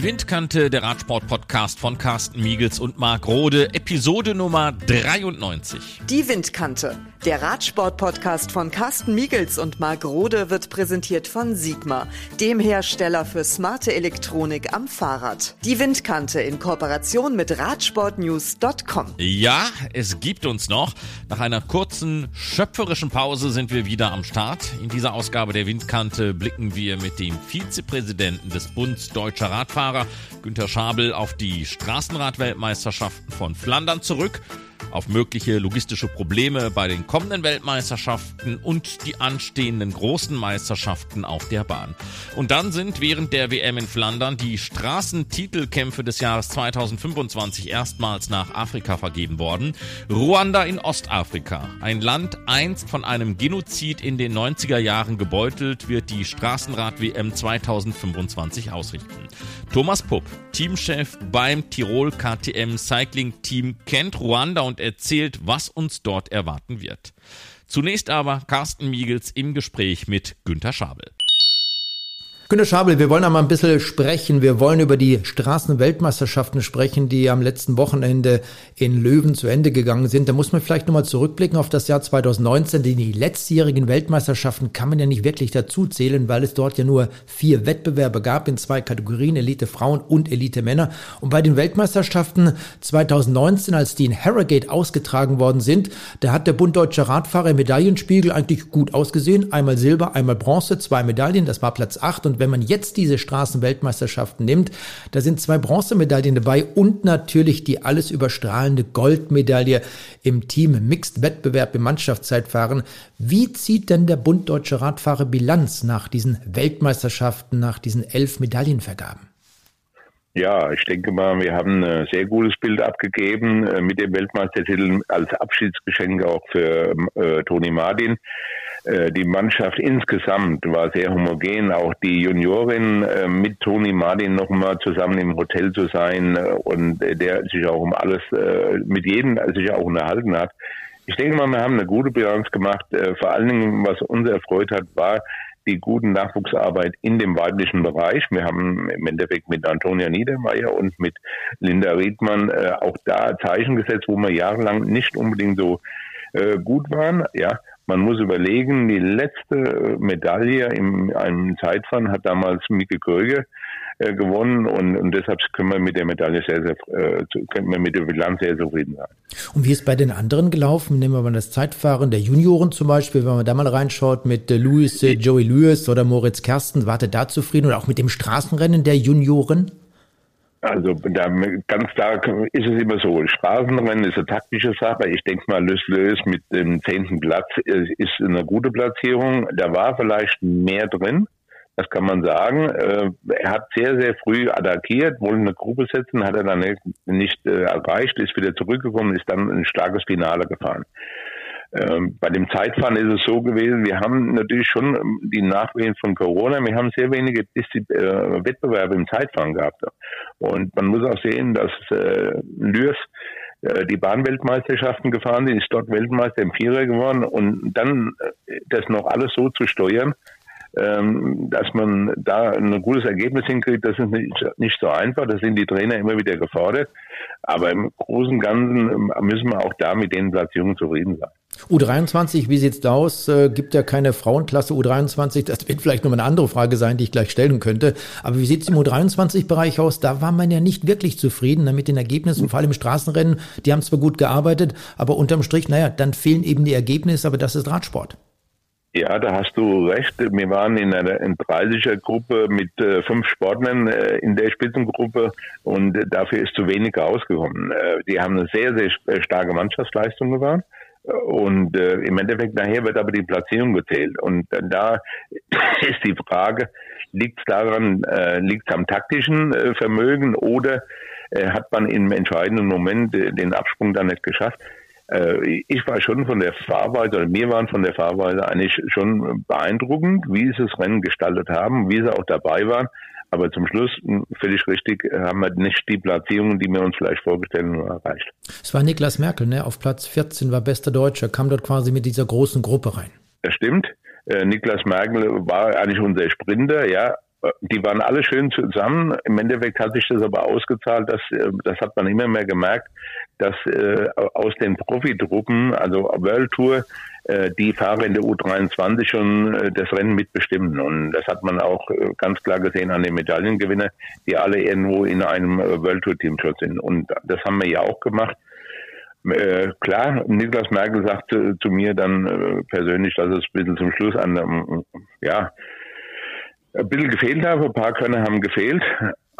Die Windkante, der Radsport-Podcast von Carsten Miegels und Marc Rode, Episode Nummer 93. Die Windkante, der Radsport-Podcast von Carsten Miegels und Marc Rode wird präsentiert von Sigma, dem Hersteller für smarte Elektronik am Fahrrad. Die Windkante in Kooperation mit Radsportnews.com. Ja, es gibt uns noch. Nach einer kurzen, schöpferischen Pause sind wir wieder am Start. In dieser Ausgabe der Windkante blicken wir mit dem Vizepräsidenten des Bundes Deutscher Radfahrer Günter Schabel auf die Straßenradweltmeisterschaften von Flandern zurück auf mögliche logistische Probleme bei den kommenden Weltmeisterschaften und die anstehenden großen Meisterschaften auf der Bahn. Und dann sind während der WM in Flandern die Straßentitelkämpfe des Jahres 2025 erstmals nach Afrika vergeben worden. Ruanda in Ostafrika, ein Land einst von einem Genozid in den 90er Jahren gebeutelt, wird die Straßenrad-WM 2025 ausrichten. Thomas Pupp, Teamchef beim Tirol KTM Cycling Team, kennt Ruanda und erzählt, was uns dort erwarten wird. Zunächst aber Carsten Miegels im Gespräch mit Günter Schabel. Günter Schabel, wir wollen einmal ein bisschen sprechen. Wir wollen über die Straßenweltmeisterschaften sprechen, die am letzten Wochenende in Löwen zu Ende gegangen sind. Da muss man vielleicht nochmal zurückblicken auf das Jahr 2019. Denn die letztjährigen Weltmeisterschaften kann man ja nicht wirklich dazu zählen, weil es dort ja nur vier Wettbewerbe gab in zwei Kategorien, Elite Frauen und Elite Männer. Und bei den Weltmeisterschaften 2019, als die in Harrogate ausgetragen worden sind, da hat der Bund Deutscher Radfahrer im Medaillenspiegel eigentlich gut ausgesehen. Einmal Silber, einmal Bronze, zwei Medaillen, das war Platz acht und wenn man jetzt diese Straßenweltmeisterschaften nimmt, da sind zwei Bronzemedaillen dabei und natürlich die alles überstrahlende Goldmedaille im Team Mixed Wettbewerb im Mannschaftszeitfahren. Wie zieht denn der Bund Deutscher Radfahrer Bilanz nach diesen Weltmeisterschaften, nach diesen elf Medaillenvergaben? Ja, ich denke mal, wir haben ein sehr gutes Bild abgegeben äh, mit dem Weltmeistertitel als Abschiedsgeschenk auch für äh, Toni Martin. Äh, die Mannschaft insgesamt war sehr homogen. Auch die Juniorin äh, mit Toni Martin nochmal zusammen im Hotel zu sein äh, und der sich auch um alles mit jedem sich auch unterhalten hat. Ich denke mal, wir haben eine gute Bilanz gemacht. Vor allen Dingen, was uns erfreut hat, war die guten Nachwuchsarbeit in dem weiblichen Bereich. Wir haben im Endeffekt mit Antonia Niedermeyer und mit Linda Riedmann auch da Zeichen gesetzt, wo wir jahrelang nicht unbedingt so gut waren. Ja, man muss überlegen, die letzte Medaille in einem Zeitfahren hat damals Mieke Kröge äh, gewonnen und, und deshalb können wir mit der Medaille sehr, sehr, äh, können wir mit der Bilanz sehr zufrieden sein. Und wie ist bei den anderen gelaufen? Nehmen wir mal das Zeitfahren der Junioren zum Beispiel, wenn man da mal reinschaut mit äh, Louis, äh, Joey Lewis oder Moritz Kersten, wart ihr da zufrieden oder auch mit dem Straßenrennen der Junioren? Also da, ganz klar ist es immer so. Straßenrennen ist eine taktische Sache. Ich denke mal, Lös mit dem zehnten Platz ist eine gute Platzierung. Da war vielleicht mehr drin. Das kann man sagen. Äh, er hat sehr, sehr früh attackiert, wollte eine Gruppe setzen, hat er dann nicht äh, erreicht, ist wieder zurückgekommen, ist dann ein starkes Finale gefahren. Ähm, bei dem Zeitfahren ist es so gewesen, wir haben natürlich schon ähm, die Nachwehen von Corona, wir haben sehr wenige Diszi äh, Wettbewerbe im Zeitfahren gehabt. Und man muss auch sehen, dass äh, Lürs äh, die Bahnweltmeisterschaften gefahren sind, ist dort Weltmeister im Vierer geworden und dann äh, das noch alles so zu steuern, dass man da ein gutes Ergebnis hinkriegt, das ist nicht, nicht so einfach. Das sind die Trainer immer wieder gefordert. Aber im Großen und Ganzen ähm, müssen wir auch da mit den Platzierungen zufrieden sein. U23, wie sieht's da aus? Äh, gibt ja keine Frauenklasse U23. Das wird vielleicht noch eine andere Frage sein, die ich gleich stellen könnte. Aber wie sieht's im U23-Bereich aus? Da war man ja nicht wirklich zufrieden mit den Ergebnissen, vor allem im Straßenrennen. Die haben zwar gut gearbeitet, aber unterm Strich, naja, dann fehlen eben die Ergebnisse, aber das ist Radsport. Ja, da hast du recht. Wir waren in einer 30er Gruppe mit äh, fünf Sportlern äh, in der Spitzengruppe und äh, dafür ist zu wenig rausgekommen. Äh, die haben eine sehr, sehr äh, starke Mannschaftsleistung gefahren. Und äh, im Endeffekt nachher wird aber die Platzierung gezählt. Und da ist die Frage, liegt es daran, liegt es am taktischen Vermögen oder hat man im entscheidenden Moment den Absprung dann nicht geschafft? Äh, ich war schon von der Fahrweise, oder wir waren von der Fahrweise eigentlich schon beeindruckend, wie sie das Rennen gestaltet haben, wie sie auch dabei waren. Aber zum Schluss, hm, völlig richtig, haben wir nicht die Platzierungen, die wir uns vielleicht vorgestellt haben, erreicht. Es war Niklas Merkel, ne? Auf Platz 14 war bester Deutscher, kam dort quasi mit dieser großen Gruppe rein. Das stimmt. Äh, Niklas Merkel war eigentlich unser Sprinter, ja. Die waren alle schön zusammen. Im Endeffekt hat sich das aber ausgezahlt, dass, äh, das hat man immer mehr gemerkt, dass äh, aus den Profitruppen, also World Tour, äh, die Fahrer in der U23 schon äh, das Rennen mitbestimmen. Und das hat man auch äh, ganz klar gesehen an den Medaillengewinnern, die alle irgendwo in einem äh, World Tour Team schon sind. Und das haben wir ja auch gemacht. Äh, klar, Niklas Merkel sagte zu mir dann äh, persönlich, dass es ein bisschen zum Schluss an, ähm, ja, ein bisschen gefehlt habe. Ein paar Körner haben gefehlt.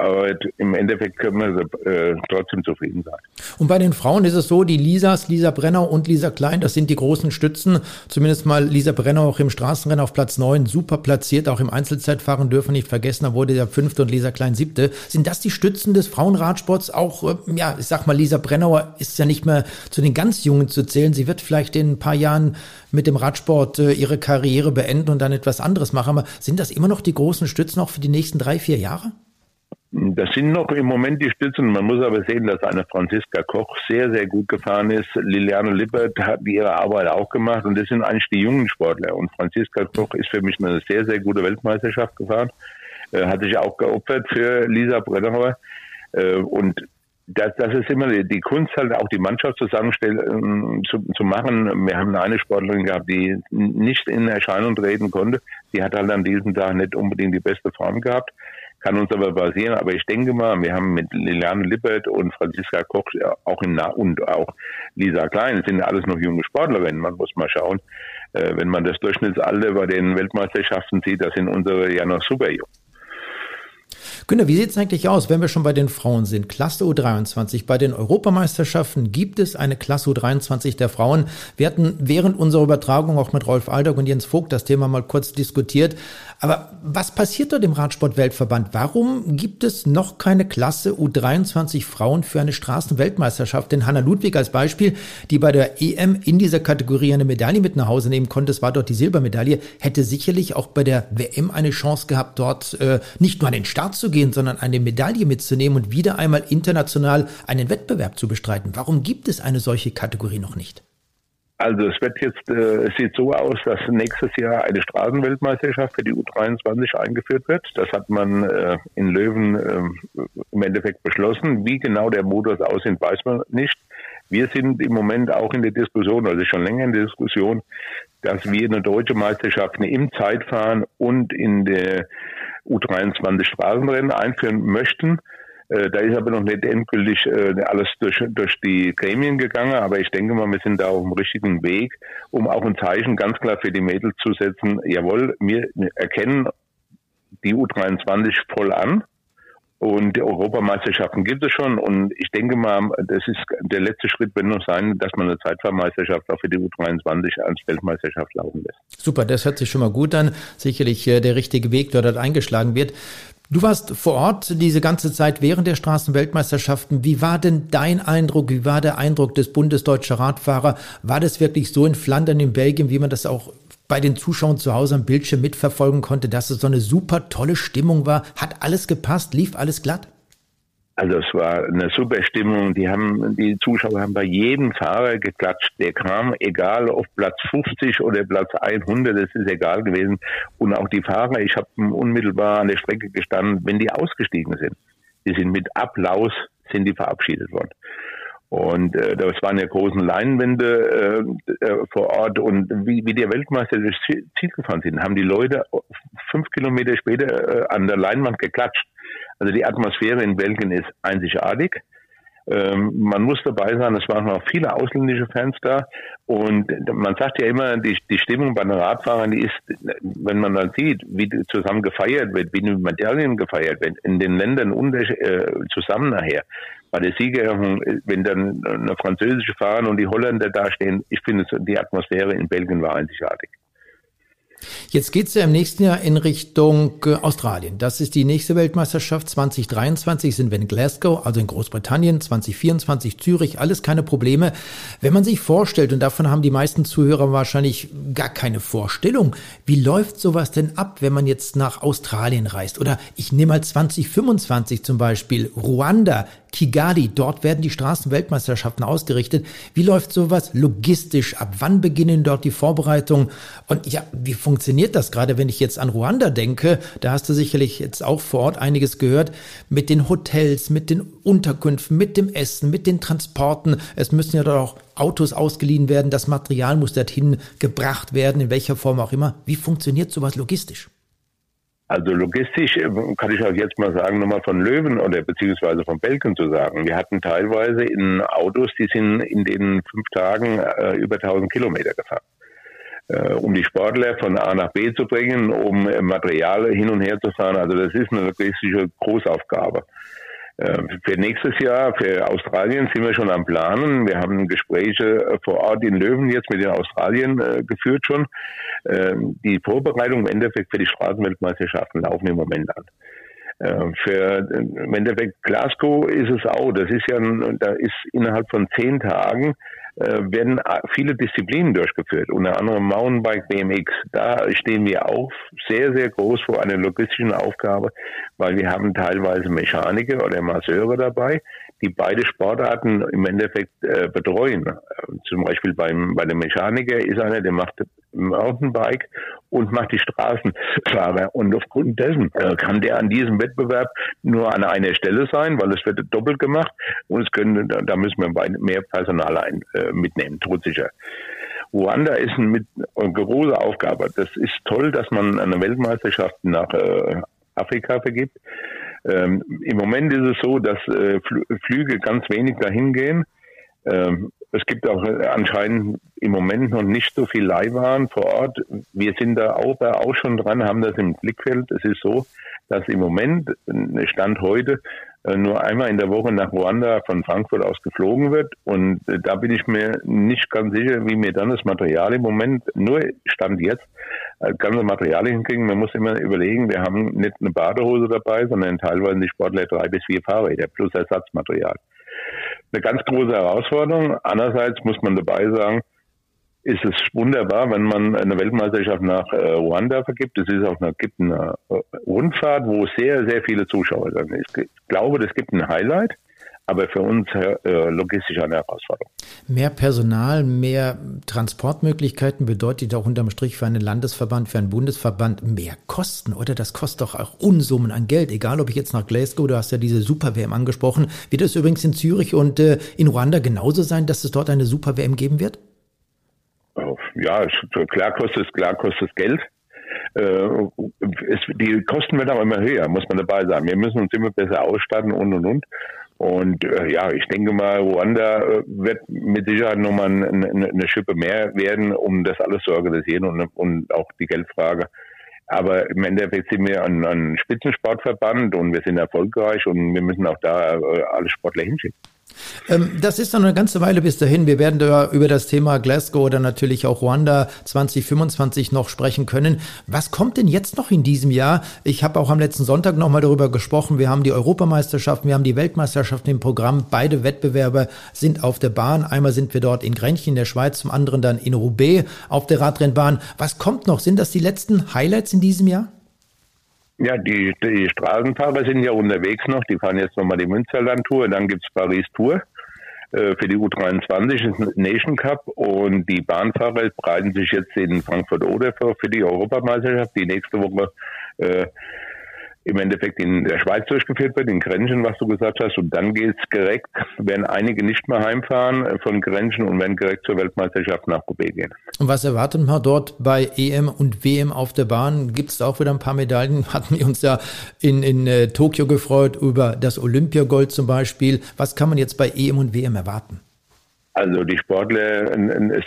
Aber im Endeffekt können wir äh, trotzdem zufrieden sein. Und bei den Frauen ist es so, die Lisas, Lisa Brenner und Lisa Klein, das sind die großen Stützen. Zumindest mal Lisa Brenner auch im Straßenrennen auf Platz 9, super platziert. Auch im Einzelzeitfahren dürfen wir nicht vergessen, da wurde der fünfte und Lisa Klein siebte. Sind das die Stützen des Frauenradsports? Auch, äh, ja, ich sag mal, Lisa Brennauer ist ja nicht mehr zu den ganz Jungen zu zählen. Sie wird vielleicht in ein paar Jahren mit dem Radsport äh, ihre Karriere beenden und dann etwas anderes machen. Aber sind das immer noch die großen Stützen auch für die nächsten drei, vier Jahre? Das sind noch im Moment die Stützen. Man muss aber sehen, dass eine Franziska Koch sehr, sehr gut gefahren ist. Liliane Lippert hat ihre Arbeit auch gemacht und das sind eigentlich die jungen Sportler. Und Franziska Koch ist für mich eine sehr, sehr gute Weltmeisterschaft gefahren. Äh, hat sich auch geopfert für Lisa Brennauer. Äh, und das, das ist immer die, Kunst, halt auch die Mannschaft zusammenstellen zu, zu machen. Wir haben eine Sportlerin gehabt, die nicht in Erscheinung treten konnte. Die hat halt an diesem Tag nicht unbedingt die beste Form gehabt kann uns aber basieren. Aber ich denke mal, wir haben mit Liliane Lippert und Franziska Koch auch in nah und auch Lisa Klein, das sind alles noch junge Sportlerinnen. Man muss mal schauen, äh, wenn man das Durchschnittsalter bei den Weltmeisterschaften sieht, das sind unsere ja noch super jung. Günter, wie sieht es eigentlich aus, wenn wir schon bei den Frauen sind? Klasse U23. Bei den Europameisterschaften gibt es eine Klasse U23 der Frauen. Wir hatten während unserer Übertragung auch mit Rolf Aldag und Jens Vogt das Thema mal kurz diskutiert. Aber was passiert dort im Radsport-Weltverband? Warum gibt es noch keine Klasse U23 Frauen für eine Straßenweltmeisterschaft? Denn Hanna Ludwig als Beispiel, die bei der EM in dieser Kategorie eine Medaille mit nach Hause nehmen konnte, es war dort die Silbermedaille, hätte sicherlich auch bei der WM eine Chance gehabt, dort äh, nicht nur an den Start zu gehen, sondern eine Medaille mitzunehmen und wieder einmal international einen Wettbewerb zu bestreiten. Warum gibt es eine solche Kategorie noch nicht? Also es wird jetzt, äh, es sieht so aus, dass nächstes Jahr eine Straßenweltmeisterschaft für die U23 eingeführt wird. Das hat man äh, in Löwen äh, im Endeffekt beschlossen. Wie genau der Modus aussieht, weiß man nicht. Wir sind im Moment auch in der Diskussion, also schon länger in der Diskussion, dass wir eine deutsche Meisterschaft im Zeitfahren und in der U23 Straßenrennen einführen möchten. Äh, da ist aber noch nicht endgültig äh, alles durch, durch die Gremien gegangen, aber ich denke mal, wir sind da auf dem richtigen Weg, um auch ein Zeichen ganz klar für die Mädels zu setzen. Jawohl, wir erkennen die U23 voll an. Und die Europameisterschaften gibt es schon. Und ich denke mal, das ist der letzte Schritt, wenn noch sein, dass man eine Zeitfahrmeisterschaft auch für die U23 als Weltmeisterschaft laufen lässt. Super, das hört sich schon mal gut an. Sicherlich äh, der richtige Weg, der dort eingeschlagen wird. Du warst vor Ort diese ganze Zeit während der Straßenweltmeisterschaften. Wie war denn dein Eindruck? Wie war der Eindruck des Bundesdeutscher Radfahrer? War das wirklich so in Flandern, in Belgien, wie man das auch bei den Zuschauern zu Hause am Bildschirm mitverfolgen konnte, dass es so eine super tolle Stimmung war? Hat alles gepasst? Lief alles glatt? Also es war eine super Stimmung. Die haben, die Zuschauer haben bei jedem Fahrer geklatscht. Der kam, egal auf Platz 50 oder Platz 100, das ist egal gewesen. Und auch die Fahrer, ich habe unmittelbar an der Strecke gestanden, wenn die ausgestiegen sind. Die sind mit Applaus, sind die verabschiedet worden. Und äh, das waren ja großen Leinwände äh, äh, vor Ort. Und wie, wie der Weltmeister durchs Ziel gefahren sind, haben die Leute fünf Kilometer später äh, an der Leinwand geklatscht. Also die Atmosphäre in Belgien ist einzigartig. Ähm, man muss dabei sein, es waren auch viele ausländische Fans da. Und man sagt ja immer, die, die Stimmung bei den Radfahrern, die ist, wenn man dann sieht, wie zusammen gefeiert wird, wie die Medaillen gefeiert wird, in den Ländern äh, zusammen nachher. Bei der Siegerehrung, wenn dann eine französische Fahrer und die Holländer dastehen, ich finde, die Atmosphäre in Belgien war einzigartig. Jetzt geht es ja im nächsten Jahr in Richtung äh, Australien. Das ist die nächste Weltmeisterschaft. 2023 sind wir in Glasgow, also in Großbritannien, 2024 Zürich, alles keine Probleme. Wenn man sich vorstellt, und davon haben die meisten Zuhörer wahrscheinlich gar keine Vorstellung, wie läuft sowas denn ab, wenn man jetzt nach Australien reist? Oder ich nehme mal 2025 zum Beispiel Ruanda, Kigali, dort werden die Straßenweltmeisterschaften ausgerichtet. Wie läuft sowas logistisch ab? Wann beginnen dort die Vorbereitungen? Und ja, wie funktioniert funktioniert das gerade, wenn ich jetzt an Ruanda denke? Da hast du sicherlich jetzt auch vor Ort einiges gehört mit den Hotels, mit den Unterkünften, mit dem Essen, mit den Transporten. Es müssen ja doch auch Autos ausgeliehen werden, das Material muss dorthin gebracht werden, in welcher Form auch immer. Wie funktioniert sowas logistisch? Also logistisch äh, kann ich auch jetzt mal sagen, nochmal von Löwen oder beziehungsweise von Belgien zu sagen. Wir hatten teilweise in Autos, die sind in den fünf Tagen äh, über 1000 Kilometer gefahren. Äh, um die Sportler von A nach B zu bringen, um äh, Material hin und her zu fahren. Also das ist eine logistische Großaufgabe. Äh, für nächstes Jahr, für Australien sind wir schon am Planen. Wir haben Gespräche vor Ort in Löwen jetzt mit den Australien geführt schon. Ähm, die Vorbereitung im Endeffekt für die Straßenweltmeisterschaften laufen im Moment an. Äh, für im Endeffekt Glasgow ist es auch. Das ist ja, da ist innerhalb von zehn Tagen werden viele Disziplinen durchgeführt, unter anderem Mountainbike, BMX. Da stehen wir auch sehr, sehr groß vor einer logistischen Aufgabe, weil wir haben teilweise Mechaniker oder Masseure dabei, die beide Sportarten im Endeffekt äh, betreuen. Zum Beispiel beim, bei dem Mechaniker ist einer, der macht Mountainbike und macht die Straßenfahrer. Und aufgrund dessen äh, kann der an diesem Wettbewerb nur an einer Stelle sein, weil es wird doppelt gemacht und es können, da müssen wir mehr Personal ein, äh, mitnehmen, todsicher. Ruanda ist eine, mit, eine große Aufgabe. Das ist toll, dass man eine Weltmeisterschaft nach äh, Afrika vergibt. Ähm, Im Moment ist es so, dass äh, Flüge ganz wenig dahin gehen. Ähm, es gibt auch äh, anscheinend im Moment noch nicht so viel Leihwaren vor Ort. Wir sind da auch, auch schon dran, haben das im Blickfeld. Es ist so, dass im Moment, äh, Stand heute, äh, nur einmal in der Woche nach Ruanda von Frankfurt aus geflogen wird. Und äh, da bin ich mir nicht ganz sicher, wie mir dann das Material im Moment, nur Stand jetzt, das ganze Material hinkriegen. Man muss immer überlegen, wir haben nicht eine Badehose dabei, sondern teilweise die Sportler drei bis vier Fahrräder plus Ersatzmaterial. Eine ganz große Herausforderung. Andererseits muss man dabei sagen, ist es wunderbar, wenn man eine Weltmeisterschaft nach äh, Ruanda vergibt. Es ist auch eine, gibt eine äh, Rundfahrt, wo sehr, sehr viele Zuschauer sind. Ich glaube, das gibt ein Highlight, aber für uns äh, logistisch eine Herausforderung. Mehr Personal, mehr Transportmöglichkeiten bedeutet auch unterm Strich für einen Landesverband, für einen Bundesverband mehr Kosten, oder? Das kostet doch auch Unsummen an Geld. Egal, ob ich jetzt nach Glasgow, du hast ja diese Super-WM angesprochen. Wird es übrigens in Zürich und äh, in Ruanda genauso sein, dass es dort eine Super-WM geben wird? Ja, klar kostet es, klar kostet es Geld. Äh, es, die Kosten werden aber immer höher, muss man dabei sagen. Wir müssen uns immer besser ausstatten und und und. Und äh, ja, ich denke mal, Ruanda äh, wird mit Sicherheit nochmal eine, eine Schippe mehr werden, um das alles zu organisieren und, und auch die Geldfrage. Aber im Endeffekt sind wir ein, ein Spitzensportverband und wir sind erfolgreich und wir müssen auch da äh, alle Sportler hinschicken. Ähm, das ist noch eine ganze Weile bis dahin. Wir werden da über das Thema Glasgow oder natürlich auch Ruanda 2025 noch sprechen können. Was kommt denn jetzt noch in diesem Jahr? Ich habe auch am letzten Sonntag nochmal darüber gesprochen. Wir haben die Europameisterschaften, wir haben die Weltmeisterschaften im Programm. Beide Wettbewerbe sind auf der Bahn. Einmal sind wir dort in Grenchen in der Schweiz, zum anderen dann in Roubaix auf der Radrennbahn. Was kommt noch? Sind das die letzten Highlights in diesem Jahr? Ja, die, die Straßenfahrer sind ja unterwegs noch. Die fahren jetzt nochmal die Münsterland-Tour. Dann gibt's Paris-Tour äh, für die U23, das Nation Cup. Und die Bahnfahrer bereiten sich jetzt in Frankfurt-Oder für, für die Europameisterschaft, die nächste Woche äh, im Endeffekt in der Schweiz durchgeführt wird, in Grenchen, was du gesagt hast. Und dann geht es direkt, werden einige nicht mehr heimfahren von Grenchen und werden direkt zur Weltmeisterschaft nach Roubaix gehen. Und was erwartet man dort bei EM und WM auf der Bahn? Gibt es da auch wieder ein paar Medaillen? Hatten wir uns ja in, in äh, Tokio gefreut über das Olympiagold zum Beispiel. Was kann man jetzt bei EM und WM erwarten? Also die Sportler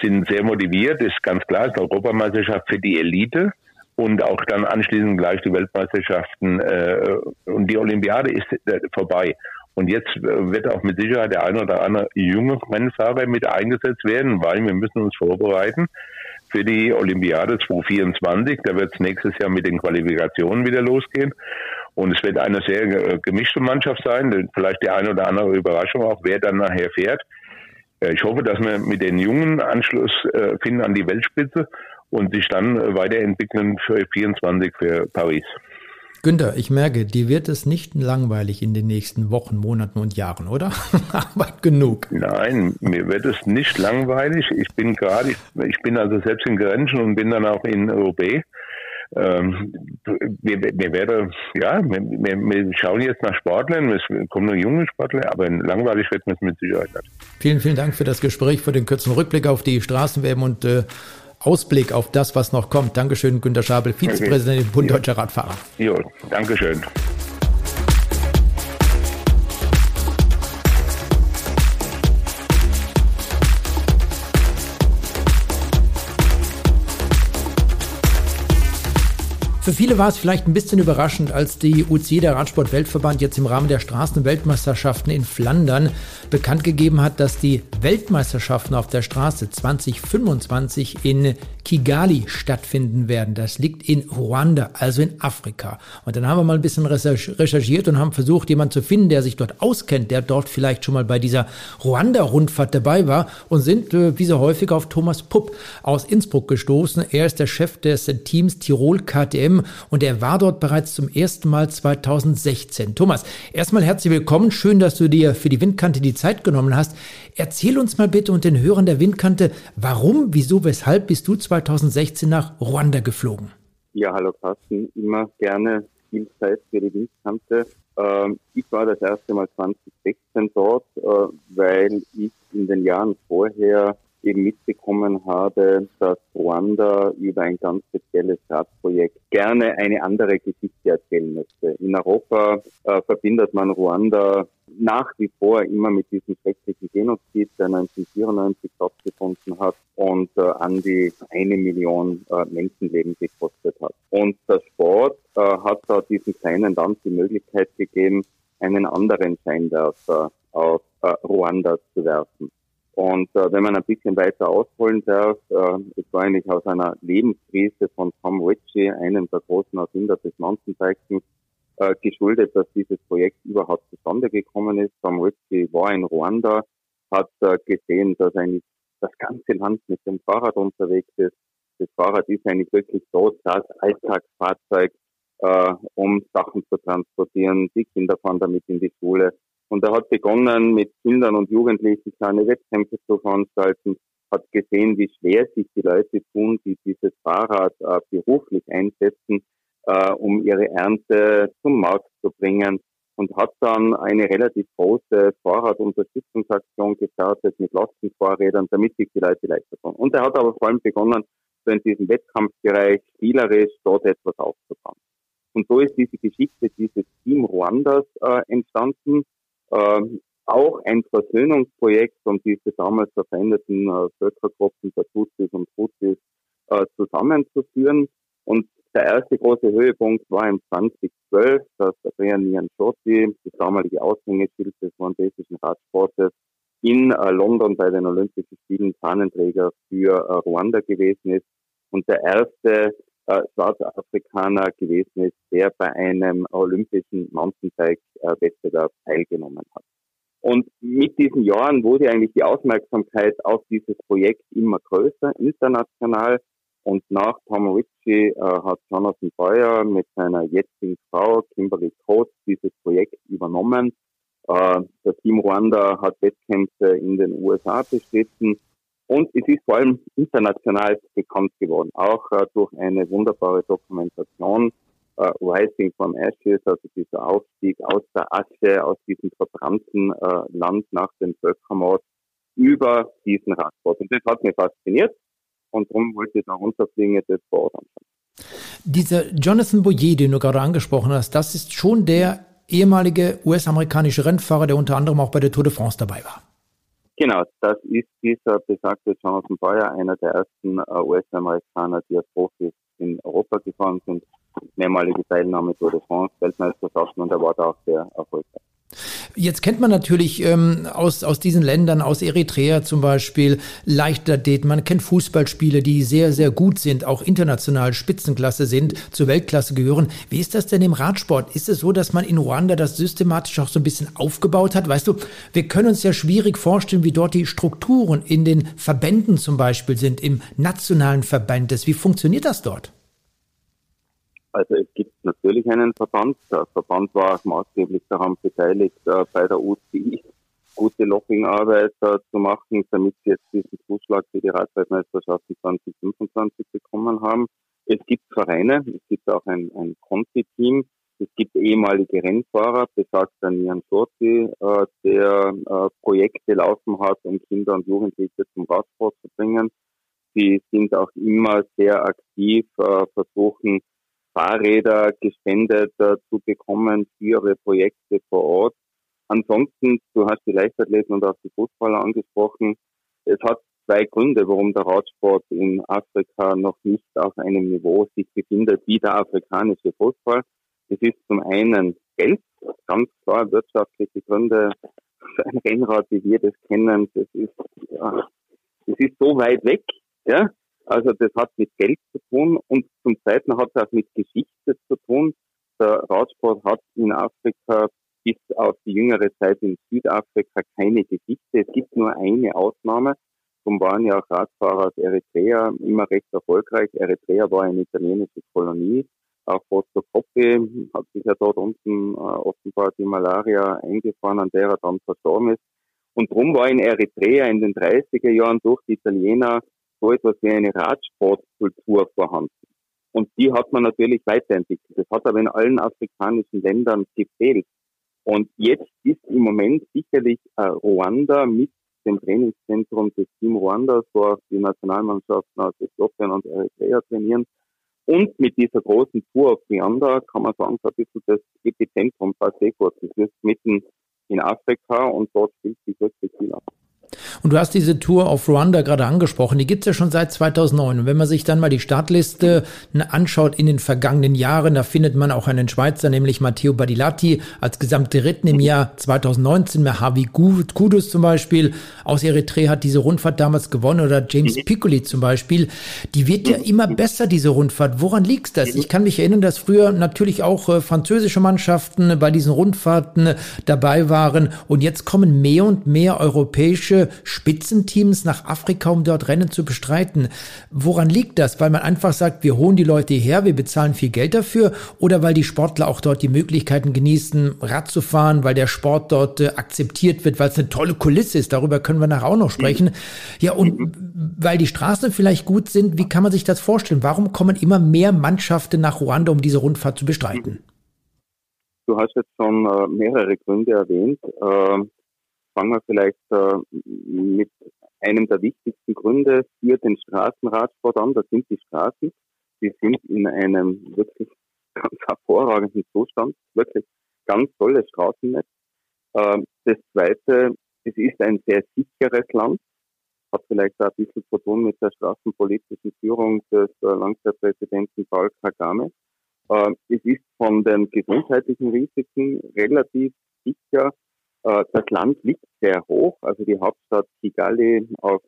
sind sehr motiviert, ist ganz klar, ist Europameisterschaft für die Elite und auch dann anschließend gleich die Weltmeisterschaften äh, und die Olympiade ist äh, vorbei. Und jetzt äh, wird auch mit Sicherheit der eine oder andere junge Rennfahrer mit eingesetzt werden, weil wir müssen uns vorbereiten für die Olympiade 2024. Da wird es nächstes Jahr mit den Qualifikationen wieder losgehen. Und es wird eine sehr äh, gemischte Mannschaft sein. Vielleicht die eine oder andere Überraschung auch, wer dann nachher fährt. Äh, ich hoffe, dass wir mit den Jungen Anschluss finden an die Weltspitze und sich dann weiterentwickeln für 24 für Paris. Günther, ich merke, dir wird es nicht langweilig in den nächsten Wochen, Monaten und Jahren, oder? Arbeit genug. Nein, mir wird es nicht langweilig. Ich bin gerade, ich, ich, bin also selbst in Grenchen und bin dann auch in OB. Ähm, wir, wir werden, ja, wir, wir, schauen jetzt nach Sportlern, es kommen nur junge Sportler, aber langweilig wird man es mit Sicherheit nicht. Vielen, vielen Dank für das Gespräch, für den kurzen Rückblick auf die Straßenwärme und äh, Ausblick auf das, was noch kommt. Dankeschön, Günter Schabel, Vizepräsident okay. Bund Deutscher Radfahrer. Jo, Dankeschön. Für viele war es vielleicht ein bisschen überraschend, als die UC, der Radsport-Weltverband, jetzt im Rahmen der Straßenweltmeisterschaften in Flandern bekannt gegeben hat, dass die Weltmeisterschaften auf der Straße 2025 in Kigali stattfinden werden. Das liegt in Ruanda, also in Afrika. Und dann haben wir mal ein bisschen recherchiert und haben versucht, jemanden zu finden, der sich dort auskennt, der dort vielleicht schon mal bei dieser Ruanda-Rundfahrt dabei war und sind, äh, wie so häufig, auf Thomas Pupp aus Innsbruck gestoßen. Er ist der Chef des Teams Tirol KTM und er war dort bereits zum ersten Mal 2016. Thomas, erstmal herzlich willkommen. Schön, dass du dir für die Windkante die Zeit genommen hast. Erzähl uns mal bitte und den Hörern der Windkante, warum, wieso, weshalb bist du 2016 nach Ruanda geflogen? Ja, hallo Carsten, immer gerne viel Zeit für die Windkante. Ähm, ich war das erste Mal 2016 dort, äh, weil ich in den Jahren vorher eben mitbekommen habe, dass Ruanda über ein ganz spezielles Radprojekt gerne eine andere Geschichte erzählen möchte. In Europa äh, verbindet man Ruanda nach wie vor immer mit diesem schrecklichen Genozid, der 1994 stattgefunden hat und äh, an die eine Million äh, Menschenleben gekostet hat. Und der Sport äh, hat da diesem kleinen Land die Möglichkeit gegeben, einen anderen Scheinwerfer auf äh, Ruanda zu werfen. Und äh, wenn man ein bisschen weiter ausholen darf, äh, es war eigentlich aus einer Lebenskrise von Tom Ritchie, einem der großen Erfinder des Mountainbikens, äh, geschuldet, dass dieses Projekt überhaupt zustande gekommen ist. Tom Ritchie war in Ruanda, hat äh, gesehen, dass eigentlich das ganze Land mit dem Fahrrad unterwegs ist. Das Fahrrad ist eigentlich wirklich so das Alltagsfahrzeug, äh, um Sachen zu transportieren. Die Kinder fahren damit in die Schule. Und er hat begonnen, mit Kindern und Jugendlichen kleine Wettkämpfe zu veranstalten, hat gesehen, wie schwer sich die Leute tun, die dieses Fahrrad äh, beruflich einsetzen, äh, um ihre Ernte zum Markt zu bringen und hat dann eine relativ große Fahrradunterstützungsaktion gestartet mit Lastenfahrrädern, damit sich die Leute leichter tun. Und er hat aber vor allem begonnen, so in diesem Wettkampfbereich spielerisch dort etwas aufzubauen. Und so ist diese Geschichte dieses Team Ruandas äh, entstanden, ähm, auch ein Versöhnungsprojekt, um diese damals verfeindeten äh, Völkergruppen der Tutsis und Tutsis äh, zusammenzuführen. Und der erste große Höhepunkt war im 2012, dass Adrian Nianchotti, das damalige Aushängeschild des ruandesischen Radsportes, in äh, London bei den Olympischen Spielen Fahnenträger für äh, Ruanda gewesen ist und der erste äh, Schwarzafrikaner gewesen ist, der bei einem olympischen Mountainbike-Wettbewerb teilgenommen hat. Und mit diesen Jahren wurde eigentlich die Aufmerksamkeit auf dieses Projekt immer größer, international. Und nach Tom Ritchie äh, hat Jonathan Boyer mit seiner jetzigen Frau Kimberly Coates dieses Projekt übernommen. Äh, das Team Rwanda hat Wettkämpfe in den USA bestritten und es ist vor allem international bekannt geworden, auch äh, durch eine wunderbare Dokumentation, äh, Rising from Ashes, also dieser Aufstieg aus der Asche, aus diesem verbrannten äh, Land nach dem Völkermord über diesen Radsport. Und das hat mich fasziniert und darum wollte ich da runterfliegen, jetzt vor Ort anschauen. Dieser Jonathan Boyer, den du gerade angesprochen hast, das ist schon der ehemalige US-amerikanische Rennfahrer, der unter anderem auch bei der Tour de France dabei war. Genau, das ist dieser besagte Jonathan Boyer, einer der ersten äh, US-Amerikaner, die als Profis in Europa gefahren sind. Mehrmalige Teilnahme Tour de France, Weltmeisterschaften und er war da auch sehr erfolgreich. Jetzt kennt man natürlich ähm, aus, aus diesen Ländern, aus Eritrea zum Beispiel, Leichtathlet, man kennt Fußballspiele, die sehr, sehr gut sind, auch international Spitzenklasse sind, zur Weltklasse gehören. Wie ist das denn im Radsport? Ist es so, dass man in Ruanda das systematisch auch so ein bisschen aufgebaut hat? Weißt du, wir können uns ja schwierig vorstellen, wie dort die Strukturen in den Verbänden zum Beispiel sind, im nationalen Verband. Wie funktioniert das dort? Also es gibt natürlich einen Verband. Der Verband war maßgeblich daran beteiligt, äh, bei der UCI gute Logging-Arbeit äh, zu machen, damit sie jetzt diesen Zuschlag für die Radweltmeisterschaften 2025 bekommen haben. Es gibt Vereine, es gibt auch ein, ein Conti-Team, es gibt ehemalige Rennfahrer, besagter Nian Sorti, äh, der äh, Projekte laufen hat, um Kinder und Jugendliche zum Radsport zu bringen. Sie sind auch immer sehr aktiv, äh, versuchen Fahrräder gespendet zu bekommen für ihre Projekte vor Ort. Ansonsten, du hast die Leichtathleten und auch die Fußballer angesprochen. Es hat zwei Gründe, warum der Radsport in Afrika noch nicht auf einem Niveau sich befindet wie der afrikanische Fußball. Es ist zum einen Geld, ganz klar wirtschaftliche Gründe. Ein Rennrad, wie wir das kennen, das ist, ja, das ist so weit weg, ja. Also das hat mit Geld zu tun und zum Zweiten hat es auch mit Geschichte zu tun. Der Radsport hat in Afrika bis auf die jüngere Zeit in Südafrika keine Geschichte. Es gibt nur eine Ausnahme. Darum waren ja auch Radfahrer aus Eritrea immer recht erfolgreich. Eritrea war eine italienische Kolonie. Auch Foster Koppi hat sich ja dort unten äh, offenbar die Malaria eingefahren, an der er dann verstorben ist. Und darum war in Eritrea in den 30er Jahren durch die Italiener so etwas wie eine Radsportkultur vorhanden. Und die hat man natürlich weiterentwickelt. Das hat aber in allen afrikanischen Ländern gefehlt. Und jetzt ist im Moment sicherlich äh, Ruanda mit dem Trainingszentrum des Team Ruandas, wo auch die Nationalmannschaften aus Äthiopien und Eritrea trainieren. Und mit dieser großen Tour auf Ruanda kann man sagen, so ein bisschen das Epizentrum Pasefort. Das ist mitten in Afrika und dort spielt sich wirklich viel ab. Und du hast diese Tour auf Rwanda gerade angesprochen. Die gibt es ja schon seit 2009. Und wenn man sich dann mal die Startliste anschaut in den vergangenen Jahren, da findet man auch einen Schweizer, nämlich Matteo Badilatti als Gesamtdritten im Jahr 2019. Mahavi Kudus zum Beispiel aus Eritrea hat diese Rundfahrt damals gewonnen oder James mhm. Piccoli zum Beispiel. Die wird ja immer besser, diese Rundfahrt. Woran liegt das? Ich kann mich erinnern, dass früher natürlich auch äh, französische Mannschaften bei diesen Rundfahrten äh, dabei waren. Und jetzt kommen mehr und mehr europäische Spitzenteams nach Afrika, um dort Rennen zu bestreiten. Woran liegt das? Weil man einfach sagt, wir holen die Leute her, wir bezahlen viel Geld dafür oder weil die Sportler auch dort die Möglichkeiten genießen, Rad zu fahren, weil der Sport dort äh, akzeptiert wird, weil es eine tolle Kulisse ist. Darüber können wir nachher auch noch sprechen. Ja, und weil die Straßen vielleicht gut sind, wie kann man sich das vorstellen? Warum kommen immer mehr Mannschaften nach Ruanda, um diese Rundfahrt zu bestreiten? Du hast jetzt schon äh, mehrere Gründe erwähnt. Fangen wir vielleicht äh, mit einem der wichtigsten Gründe für den Straßenradsport an. Das sind die Straßen. Die sind in einem wirklich ganz hervorragenden Zustand. Wirklich ganz tolles Straßennetz. Äh, das zweite, es ist ein sehr sicheres Land. Hat vielleicht auch ein bisschen zu tun mit der straßenpolitischen Führung des äh, Langzeitpräsidenten Paul Kagame. Äh, es ist von den gesundheitlichen Risiken relativ sicher das Land liegt sehr hoch, also die Hauptstadt Kigali auf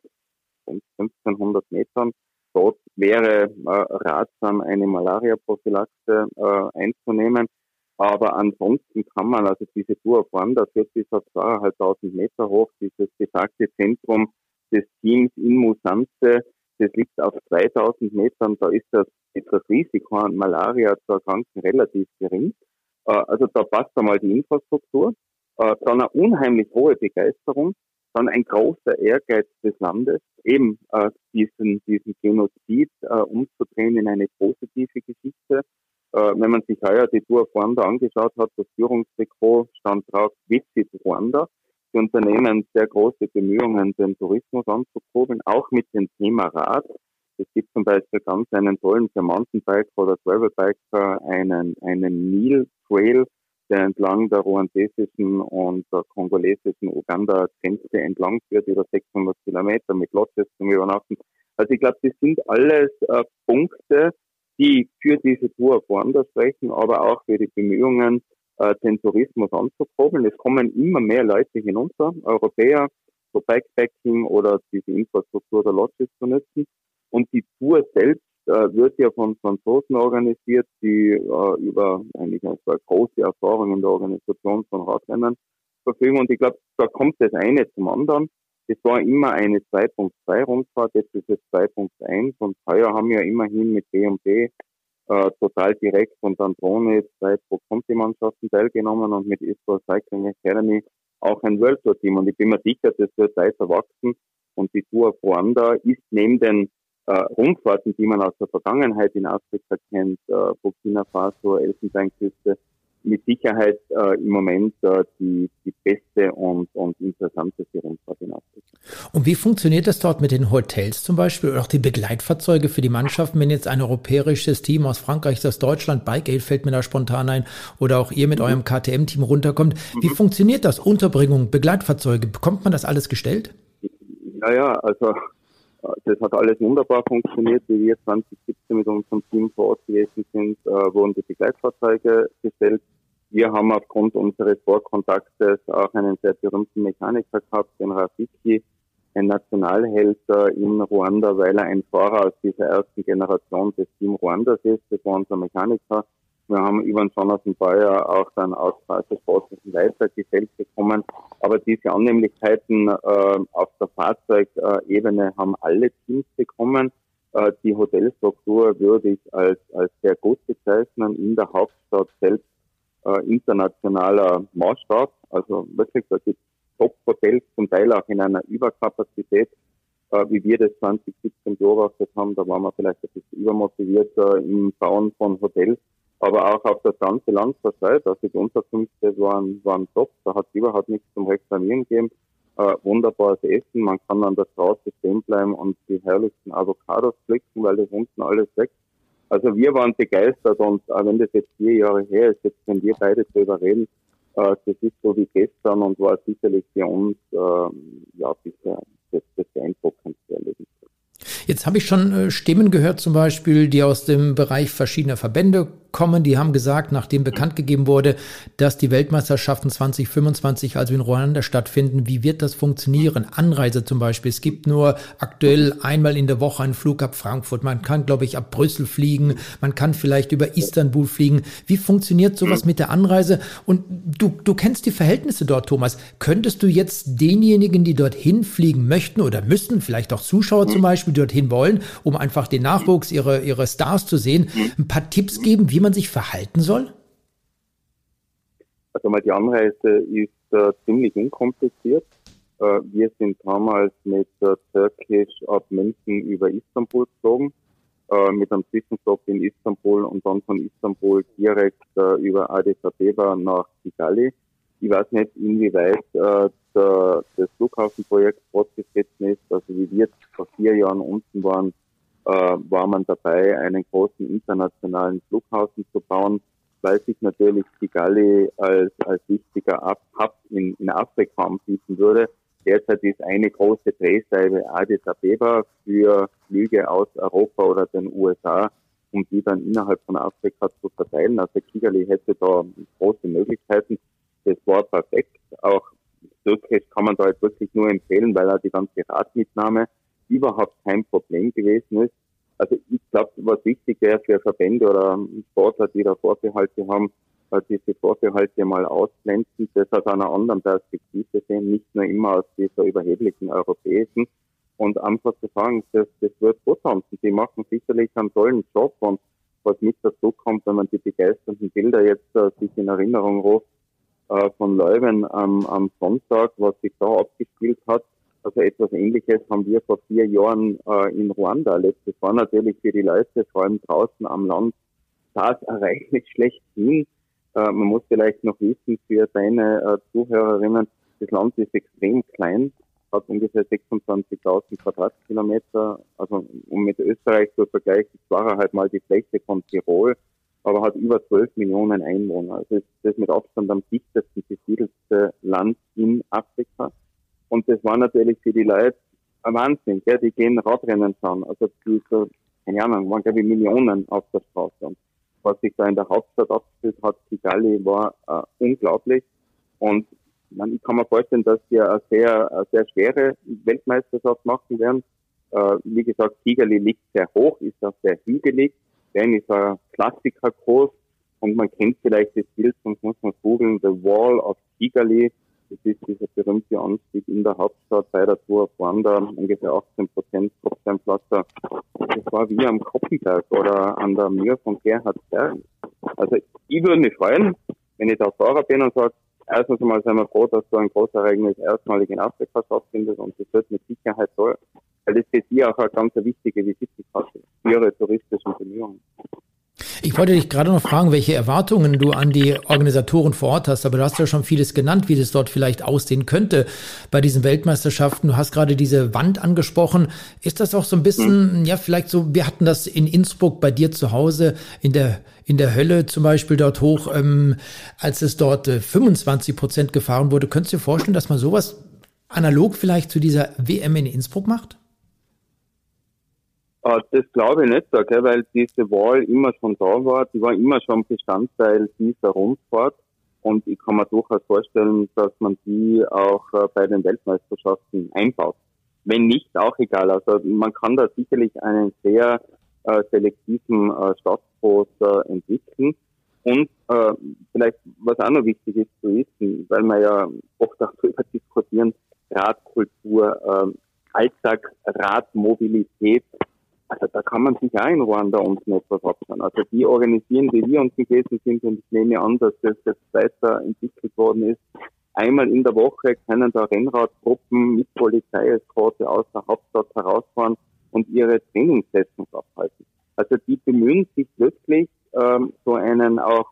1500 Metern. Dort wäre äh, ratsam, eine Malaria-Prophylaxe äh, einzunehmen. Aber ansonsten kann man, also diese Tour auf Rwanda führt bis auf 2.500 Meter hoch, dieses besagte Zentrum des Teams in Musanze, das liegt auf 2000 Metern, da ist das, das Risiko an Malaria zu erkranken relativ gering. Also da passt einmal die Infrastruktur äh, dann eine unheimlich hohe Begeisterung, dann ein großer Ehrgeiz des Landes, eben äh, diesen, diesen Genozid äh, umzudrehen in eine positive Geschichte. Äh, wenn man sich heuer die Tour Rwanda angeschaut hat, das Führungsdekor stand drauf Visit Rwanda. Die Unternehmen sehr große Bemühungen, den Tourismus anzukurbeln, auch mit dem Thema Rad. Es gibt zum Beispiel ganz einen tollen für Mountainbiker oder Travelbiker einen, einen Nil Trail, der entlang der ruandesischen und der kongolesischen Uganda-Grenze entlang führt, über 600 Kilometer mit Lodges zum Übernachten. Also ich glaube, das sind alles äh, Punkte, die für diese Tour woanders sprechen, aber auch für die Bemühungen, äh, den Tourismus anzukurbeln. Es kommen immer mehr Leute hinunter, Europäer, für Backpacking oder diese Infrastruktur der Lodges zu nutzen. Und die Tour selbst wird ja von Franzosen organisiert, die äh, über eigentlich eine große Erfahrung in der Organisation von Radrennen verfügen. Und ich glaube, da kommt das eine zum anderen. Es war immer eine 2.2 Rundfahrt, jetzt ist es 2.1 und heuer haben wir immerhin mit B&B äh, total direkt und an Drohne zwei Pro-Conti-Mannschaften teilgenommen und mit Israel Cycling Academy auch ein World Tour Team. Und ich bin mir sicher, das wird weiter wachsen. Und die Tour of Rwanda ist neben den äh, Rundfahrten, die man aus der Vergangenheit in Afrika kennt, äh, Burkina Faso, Elfenbeinküste, mit Sicherheit äh, im Moment äh, die, die beste und, und interessanteste Rundfahrt in Afrika. Und wie funktioniert das dort mit den Hotels zum Beispiel oder auch die Begleitfahrzeuge für die Mannschaften, wenn jetzt ein europäisches Team aus Frankreich, aus Deutschland, Bike Aid fällt mir da spontan ein, oder auch ihr mit eurem KTM-Team runterkommt. Wie mhm. funktioniert das? Unterbringung, Begleitfahrzeuge, bekommt man das alles gestellt? Naja, also das hat alles wunderbar funktioniert. Wie wir 2017 mit unserem Team vor Ort gewesen sind, äh, wurden die Begleitfahrzeuge gestellt. Wir haben aufgrund unseres Vorkontaktes auch einen sehr berühmten Mechaniker gehabt, den Rafiki, ein Nationalheld äh, in Ruanda, weil er ein Fahrer aus dieser ersten Generation des Team Ruandas ist. Das war unser Mechaniker. Wir haben über den Jonathan Bayer auch dann aus der sportlichen Leiter gestellt bekommen. Aber diese Annehmlichkeiten äh, auf der Fahrzeugebene haben alle Teams bekommen. Äh, die Hotelstruktur würde ich als, als sehr gut bezeichnen. In der Hauptstadt selbst äh, internationaler Maßstab. Also wirklich, da gibt Top-Hotels, zum Teil auch in einer Überkapazität, äh, wie wir das 2017 beobachtet haben. Da waren wir vielleicht ein bisschen übermotiviert äh, im Bauen von Hotels aber auch auf das ganze Land verteilt. Also die Unterkünfte waren, waren top, da hat überhaupt nichts zum Reklamieren gegeben. Äh, wunderbares Essen, man kann an der Straße stehen bleiben und die herrlichsten Avocados pflücken, weil das unten alles weg. Also wir waren begeistert und auch wenn das jetzt vier Jahre her ist, jetzt können wir beide darüber reden, äh, das ist so wie gestern und war sicherlich für uns äh, ja bisher das, das beeindruckendste Erlebnis. Jetzt habe ich schon äh, Stimmen gehört, zum Beispiel, die aus dem Bereich verschiedener Verbände kommen. Die haben gesagt, nachdem bekannt gegeben wurde, dass die Weltmeisterschaften 2025 also in Ruanda stattfinden, wie wird das funktionieren? Anreise zum Beispiel. Es gibt nur aktuell einmal in der Woche einen Flug ab Frankfurt. Man kann, glaube ich, ab Brüssel fliegen. Man kann vielleicht über Istanbul fliegen. Wie funktioniert sowas mit der Anreise? Und du, du kennst die Verhältnisse dort, Thomas. Könntest du jetzt denjenigen, die dorthin fliegen möchten oder müssen, vielleicht auch Zuschauer zum Beispiel, dorthin wollen, um einfach den Nachwuchs, ihre, ihre Stars zu sehen, ein paar Tipps geben, wie man man sich verhalten soll? Also mal die Anreise ist äh, ziemlich unkompliziert. Äh, wir sind damals mit äh, Turkish ab München über Istanbul geflogen, äh, mit einem Zwischenstopp in Istanbul und dann von Istanbul direkt äh, über Addis Abeba nach Kigali. Ich weiß nicht, inwieweit äh, der, das Flughafenprojekt fortgeschritten ist. Also wie wir vor vier Jahren unten waren, war man dabei, einen großen internationalen Flughafen zu bauen, weil sich natürlich Kigali als, als wichtiger Hub in, in Afrika anbieten würde. Derzeit ist eine große Drehscheibe Addis Abeba für Flüge aus Europa oder den USA, um die dann innerhalb von Afrika zu verteilen. Also Kigali hätte da große Möglichkeiten. Das war perfekt. Auch Türkisch kann man da jetzt wirklich nur empfehlen, weil er die ganze Radmitnahme überhaupt kein Problem gewesen ist. Also ich glaube, was wichtig wäre für Verbände oder Sportler, die da Vorbehalte haben, diese Vorbehalte mal ausblenden, das aus einer anderen Perspektive sehen, nicht nur immer aus dieser überheblichen europäischen und einfach zu sagen, das, das wird gut haben. Die machen sicherlich einen tollen Job und was mit dazu kommt, wenn man die begeisternden Bilder jetzt äh, sich in Erinnerung ruft äh, von Leuven am, am Sonntag, was sich da abgespielt hat, also etwas Ähnliches haben wir vor vier Jahren äh, in Ruanda erlebt. Das war natürlich für die Leute, vor allem draußen am Land, das Ereignis schlechthin. Äh, man muss vielleicht noch wissen, für deine äh, Zuhörerinnen, das Land ist extrem klein, hat ungefähr 26.000 Quadratkilometer. Also um mit Österreich zu vergleichen, halt mal die Fläche von Tirol, aber hat über 12 Millionen Einwohner. Also ist das mit Abstand am dichtesten besiedelste Land in Afrika. Und das war natürlich für die Leute ein Wahnsinn, gell? die gehen Radrennen schauen. Also die, so, keine Ahnung, waren glaube ich Millionen auf der Straße. Und was sich da in der Hauptstadt abgespielt hat, Kigali, war äh, unglaublich. Und man, ich kann mir vorstellen, dass wir eine sehr, eine sehr schwere Weltmeisterschaft machen werden. Äh, wie gesagt, Kigali liegt sehr hoch, ist auch sehr hügelig. Bern ist ein Klassiker groß und man kennt vielleicht das Bild, sonst muss man googeln, The Wall of Kigali Das ist dieser berühmte Anstieg in der Hauptstadt bei der Tour of Wanda, ungefähr 18 Prozent Tropfsteinpflaster. Das war wie am Koppenberg oder an der Mühe von Gerhardsberg. Also ich würde mich freuen, wenn ich da Fahrer bin und sage, erstens einmal sind wir froh, dass so ein Großereignis erstmalig in Afrika stattfindet und das wird mit Sicherheit toll, weil das für Sie auch eine ganz wichtige Visitenkarte Ihre touristischen Bemühungen. Ich wollte dich gerade noch fragen, welche Erwartungen du an die Organisatoren vor Ort hast, aber du hast ja schon vieles genannt, wie das dort vielleicht aussehen könnte bei diesen Weltmeisterschaften. Du hast gerade diese Wand angesprochen. Ist das auch so ein bisschen, mhm. ja, vielleicht so, wir hatten das in Innsbruck bei dir zu Hause in der, in der Hölle zum Beispiel dort hoch, ähm, als es dort äh, 25 Prozent gefahren wurde. Könntest du dir vorstellen, dass man sowas analog vielleicht zu dieser WM in Innsbruck macht? Äh, das glaube ich nicht, okay, weil diese Wahl immer schon da war. Die war immer schon Bestandteil dieser Rundfahrt. Und ich kann mir durchaus vorstellen, dass man die auch äh, bei den Weltmeisterschaften einbaut. Wenn nicht, auch egal. Also man kann da sicherlich einen sehr äh, selektiven äh, entwickeln. Und äh, vielleicht, was auch noch wichtig ist zu wissen, weil wir ja oft auch darüber diskutieren, Radkultur, äh, Alltag, Radmobilität, also da kann man sich auch in Ruanda unten etwas abschauen. Also die organisieren, wie wir unten gewesen sind, und ich nehme an, dass das jetzt weiterentwickelt worden ist. Einmal in der Woche können da Rennradgruppen mit Polizeieskorte aus der Hauptstadt herausfahren und ihre Trainingssessions abhalten. Also die bemühen sich wirklich, ähm, so einen auch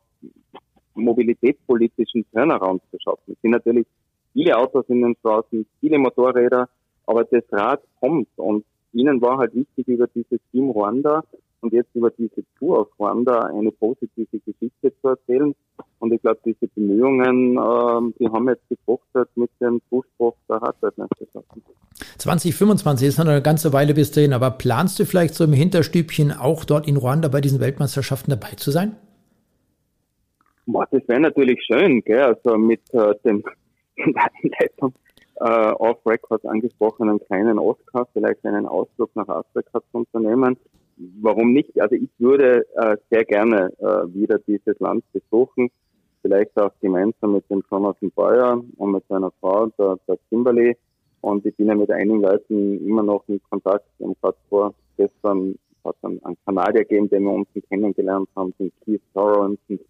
mobilitätspolitischen Turnaround zu schaffen. Es sind natürlich viele Autos in den Straßen, viele Motorräder, aber das Rad kommt und ihnen war halt wichtig, über dieses Team Ruanda und jetzt über diese Tour auf Ruanda eine positive Geschichte zu erzählen. Und ich glaube, diese Bemühungen, äh, die haben jetzt gefruchtet mit dem Zuspruch der Radweltmeisterschaften. 2025 ist noch eine ganze Weile bis dahin, aber planst du vielleicht so im Hinterstübchen auch dort in Ruanda bei diesen Weltmeisterschaften dabei zu sein? Boah, das wäre natürlich schön, gell? also mit äh, dem äh, off-Record angesprochenen kleinen Oscar vielleicht einen Ausflug nach Afrika zu unternehmen. Warum nicht? Also ich würde äh, sehr gerne äh, wieder dieses Land besuchen, vielleicht auch gemeinsam mit dem Jonathan Bayer und mit seiner Frau, der, der Kimberly. Und ich bin ja mit einigen Leuten immer noch in Kontakt. Und gerade vor gestern hat es einen Kanadier gegeben, den wir uns kennengelernt haben, den Keith Sorensen,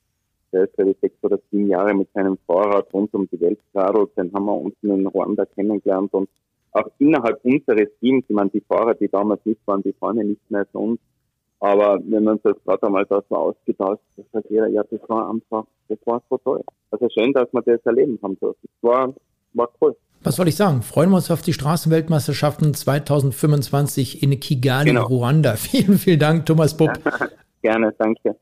der ist, glaube ich, sechs oder sieben Jahre mit seinem Fahrrad rund um die Welt geradelt. Den haben wir unten in Ruanda kennengelernt und auch innerhalb unseres Teams, ich meine, die Fahrer, die damals nicht waren, die fahren ja nicht mehr zu uns. Aber wenn man uns das gerade einmal da so ausgetauscht, das sagt jeder, ja, das war einfach, das war so toll. Also schön, dass wir das erleben haben dürfen. Das war, war cool. Was soll ich sagen? Freuen wir uns auf die Straßenweltmeisterschaften 2025 in Kigali, genau. Ruanda. Vielen, vielen Dank, Thomas Bupp. Gerne, danke.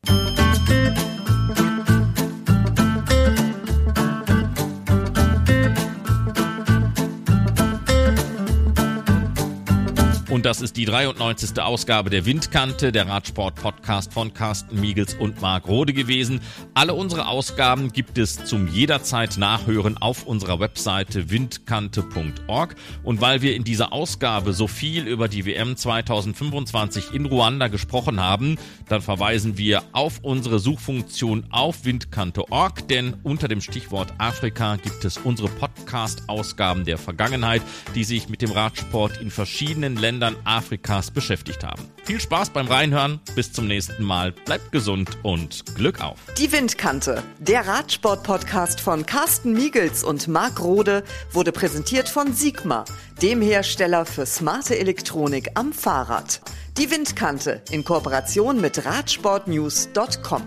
Und das ist die 93. Ausgabe der Windkante, der Radsport-Podcast von Carsten Miegels und Marc Rode gewesen. Alle unsere Ausgaben gibt es zum jederzeit Nachhören auf unserer Webseite windkante.org. Und weil wir in dieser Ausgabe so viel über die WM 2025 in Ruanda gesprochen haben, dann verweisen wir auf unsere Suchfunktion auf windkante.org, denn unter dem Stichwort Afrika gibt es unsere Podcast-Ausgaben der Vergangenheit, die sich mit dem Radsport in verschiedenen Ländern Ländern Afrikas beschäftigt haben. Viel Spaß beim Reinhören, bis zum nächsten Mal, bleibt gesund und Glück auf. Die Windkante, der Radsport-Podcast von Carsten Miegels und Marc Rode, wurde präsentiert von Sigma, dem Hersteller für smarte Elektronik am Fahrrad. Die Windkante in Kooperation mit Radsportnews.com.